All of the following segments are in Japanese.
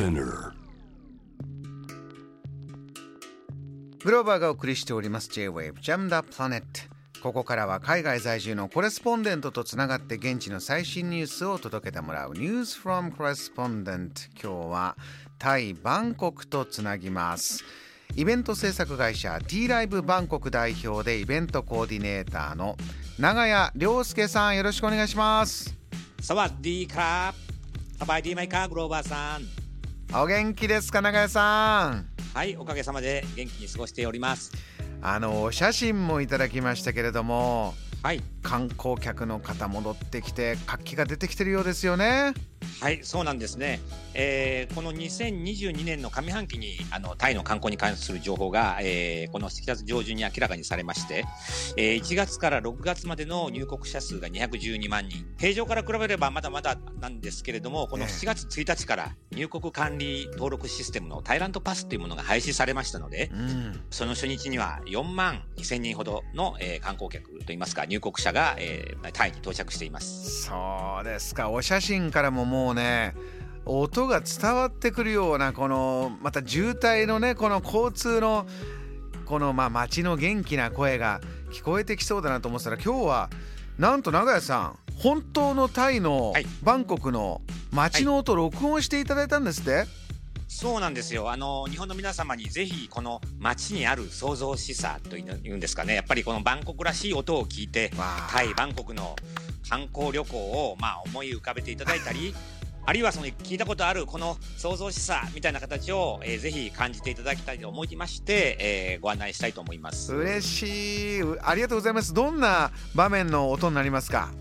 Spinner. グローバーがお送りしております。J-Wave Jam the Planet ここからは海外在住のコレスポンデントとつながって現地の最新ニュースを届けてもらう。News from Correspondent 今日はタイ・バンコクとつなぎます。イベント制作会社 T ライブバンコク代表でイベントコーディネーターの長谷亮介さんよろしくお願いします。サワディーカーรับสบายดีไหมครับさん。お元気ですか長谷さん？はいおかげさまで元気に過ごしております。あのお写真もいただきましたけれどもはい。観光客の方戻ってきて活気が出てきてるようですよねはいそうなんですね、えーこの2022年の上半期にあのタイの観光に関する情報が、えーこの7月上旬に明らかにされまして、えー1月から6月までの入国者数が212万人平常から比べればまだまだなんですけれどもこのええ。7月1日から入国管理登録システムのタイランドパスというものが廃止されましたので、うん。その初日には4万2000人ほどの、えー観光客といいますか入国者が、えータイに到着しています。そうですか。お写真からももうね音が伝わってくるようなこのまた渋滞のねこの交通のこのまあ街の元気な声が聞こえてきそうだなと思ってたら今日はなんと長屋さん本当のタイのはいバンコクの街の音を録音していただいたんですって、そうなんですよ。あの、日本の皆様にぜひ、この街にある創造しさというんですかね。やっぱりこのバンコクらしい音を聞いて、タイ、バンコクの観光旅行を、まあ、思い浮かべていただいたり、あるいはその聞いたことあるこの創造しさみたいな形を、えーぜひ感じていただきたいと思いまして、えーご案内したいと思います。嬉しい。ありがとうございます。どんな場面の音になりますか？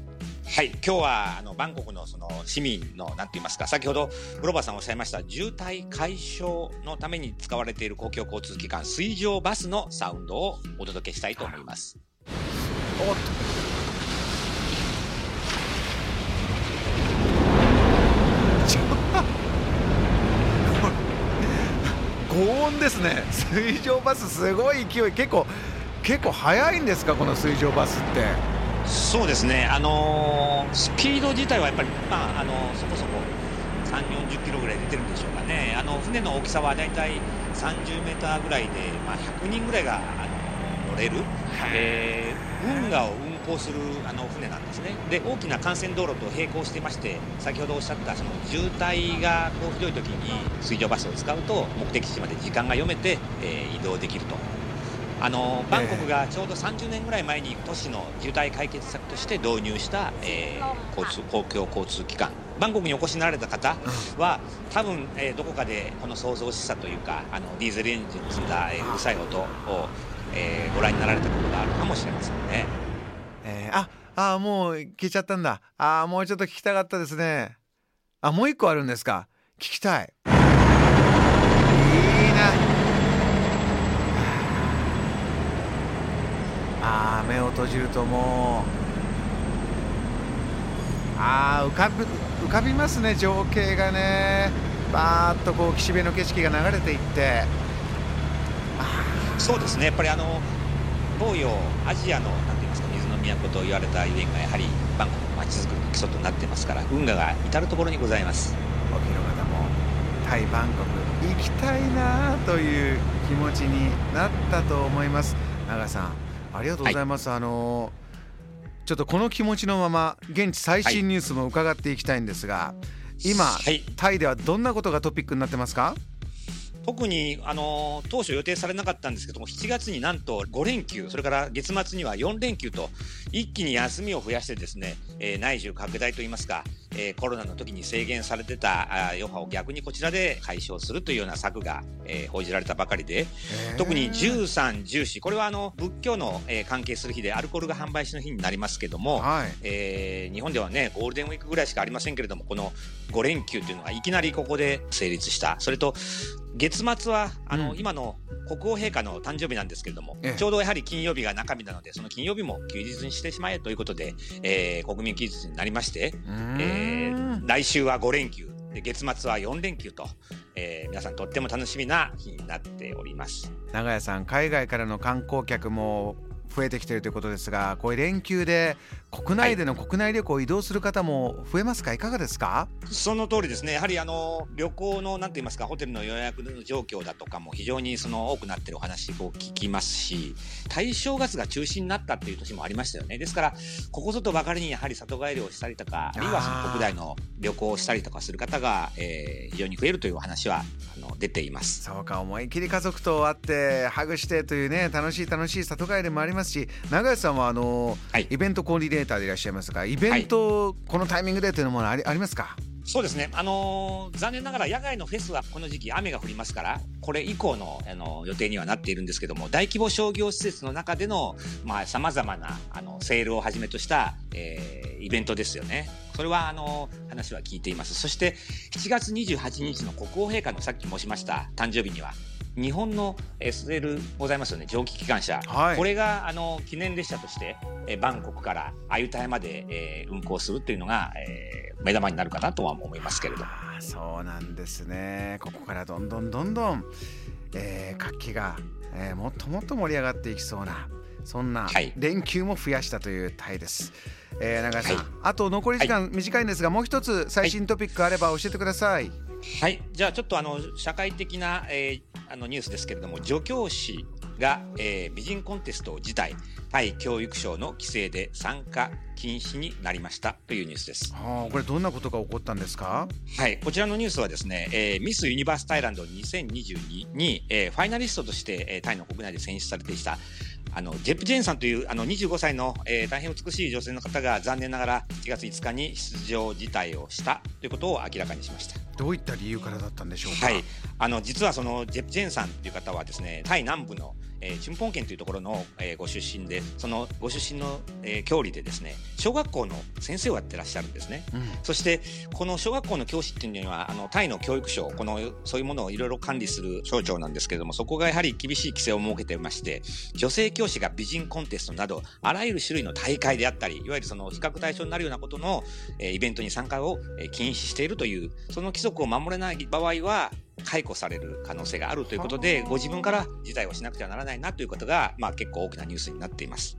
はい、今日はあのバンコクのその市民のなんて言いますか、先ほどグローバーさんおっしゃいました渋滞解消のために使われている公共交通機関水上バスのサウンドをお届けしたいと思います。おっと高音ですね。水上バスすごい勢い。結構結構速いんですかこの水上バスって。そうですね、あのースピード自体はやっぱり、まあ、あのそこそこ3、40キロぐらい出てるんでしょうかね。あの船の大きさはだいたい30メーターぐらいで、まあ、100人ぐらいが乗れる、えー運河を運航するあの船なんですね。で、大きな幹線道路と並行していまして、先ほどおっしゃったその渋滞がこうひどい時に水上バスを使うと目的地まで時間が読めて、えー移動できると。あのバンコクがちょうど30年ぐらい前に都市の渋滞解決策として導入した、えー交通公共交通機関バンコクにお越しになられた方は多分、えーどこかでこの創造しさというかあのディーゼルエンジン積んだ、えーうるさい音を、えーご覧になられたことがあるかもしれませんね。ああもう聞いちゃったんだ。あーもうちょっと聞きたかったですね。あもう一個あるんですか？聞きたい。いいな。あー目を閉じるともう。あー浮かぶ浮かびますね情景がね。バーッとこう岸辺の景色が流れていって。そうですね。やっぱりあの東洋アジアのなんて言いますか水の都と言われたゆえんがやはりバンコクの街づくりの基礎となってますから運河が至る所にございます。おの方もタイ・バンコク行きたいなという気持ちになったと思います。長さんありがとうございます、あのちょっとこの気持ちのまま現地最新ニュースも伺っていきたいんですが、今、はい。タイではどんなことがトピックになってますか？特にあの当初予定されなかったんですけども7月になんと5連休それから月末には4連休と一気に休みを増やしてですね、えー内需拡大といいますか、えーコロナの時に制限されてた余波を逆にこちらで解消するというような策が、えー報じられたばかりで特に13、14これはあの仏教の、えー関係する日でアルコールが販売しの日になりますけども、はい。えー日本ではねゴールデンウィークぐらいしかありませんけれどもこの5連休というのがいきなりここで成立した。それと月末はあの、うん。今の国王陛下の誕生日なんですけれども、ええ。ちょうどやはり金曜日が中日なのでその金曜日も休日にしてしまえということで、えー国民休日になりまして、えー来週は5連休で月末は4連休と、えー皆さんとっても楽しみな日になっております。長屋さん海外からの観光客も増えてきているということですがこういう連休で国内での国内旅行移動する方も増えますか？いかがですか？その通りですね。やはりあの旅行のなんて言いますかホテルの予約の状況だとかも非常にその多くなってるお話を聞きますし対正月が中止になったっていう年もありましたよね。ですからここぞとばかりにやはり里帰りをしたりとかあるいはその国内の旅行をしたりとかする方が、えー、非常に増えるというお話はあの出ています。そうか思い切り家族と会ってハグしてというね楽しい楽しい里帰りもありますし長谷さんはあの、はい、イベントコーディネーターでいらっしゃいますがイベント、はい、このタイミングでというものありありますか？そうですね、あのー、残念ながら野外のフェスはこの時期雨が降りますからこれ以降の、あの予定にはなっているんですけども大規模商業施設の中でのさまざ、まなあのセールをはじめとした、えー、イベントですよね。それはあの話は聞いています。そして7月28日の国王陛下のさっき申しました誕生日には日本の SL ございますよね蒸気機関車、はい、これがあの記念列車としてえバンコクからアユタヤまで、えー、運行するというのが、えー、目玉になるかなとは思いますけれどそうなんですね。ここからどんどんどんどん、えー、活気が、えー、もっともっと盛り上がっていきそうなそんな連休も増やしたというタイです。はい、えー、長井さん、はい、あと残り時間短いんですが、もう一つ最新トピックあれば教えてください。はい、じゃあちょっとあの社会的な、えー、あのニュースですけれども助教師が、えー、美人コンテスト自体タイ教育省の規制で参加禁止になりましたというニュースです。あこれどんなことが起こったんですか？はいこちらのニュースはですね、えー、ミス・ユニバース・タイランド2022に、えー、ファイナリストとして、えー、タイの国内で選出されていたあのジェップ・ジェーンさんというあの25歳の、えー、大変美しい女性の方が残念ながら1月5日に出場辞退をしたということを明らかにしました。どういった理由からだったんでしょうか、はい、あの実はそのジェップ・ジェーンさんという方はですねタイ南部のえー、チュンポン県というところの、えー、ご出身でそのご出身の、えー、郷里でですね小学校の先生をやってらっしゃるんですね、うん、そしてこの小学校の教師っていうのはあのタイの教育省このそういうものをいろいろ管理する省庁なんですけれどもそこがやはり厳しい規制を設けてまして女性教師が美人コンテストなどあらゆる種類の大会であったりいわゆるその比較対象になるようなことの、えー、イベントに参加を、えー、禁止しているというその規則を守れない場合は解雇される可能性があるということでご自分から辞退をしなくてはならないなということが、まあ、結構大きなニュースになっています。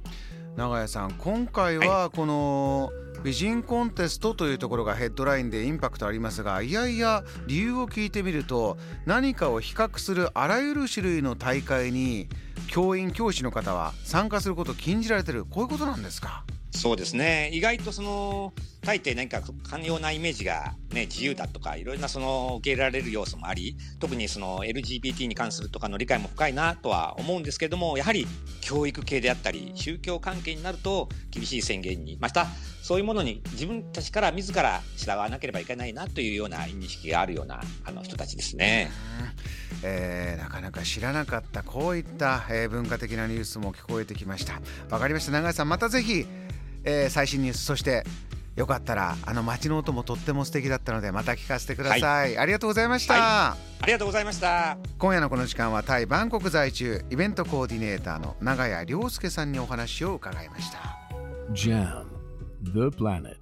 長谷さん今回はこの美人コンテストというところがヘッドラインでインパクトありますがいやいや理由を聞いてみると何かを比較するあらゆる種類の大会に教員教師の方は参加することを禁じられてる。こういうことなんですか？そうですね。意外とその大抵何か寛容なイメージが、ね、自由だとかいろいろなその受け入れられる要素もあり特にその LGBT に関するとかの理解も深いなとは思うんですけれどもやはり教育系であったり宗教関係になると厳しい宣言にまたそういうものに自分たちから自ら従わなければいけないなというような認識があるようなあの人たちですね。え。ー、なかなか知らなかったこういった、えー、文化的なニュースも聞こえてきました。わかりました。永井さんまたぜひ、えー、最新ニュースそしてよかったらあの街の音もとっても素敵だったのでまた聞かせてください、はい、ありがとうございました、はい、ありがとうございました。今夜のこの時間はタイバンコク在住イベントコーディネーターの長谷亮介さんにお話を伺いました。JAM The Planet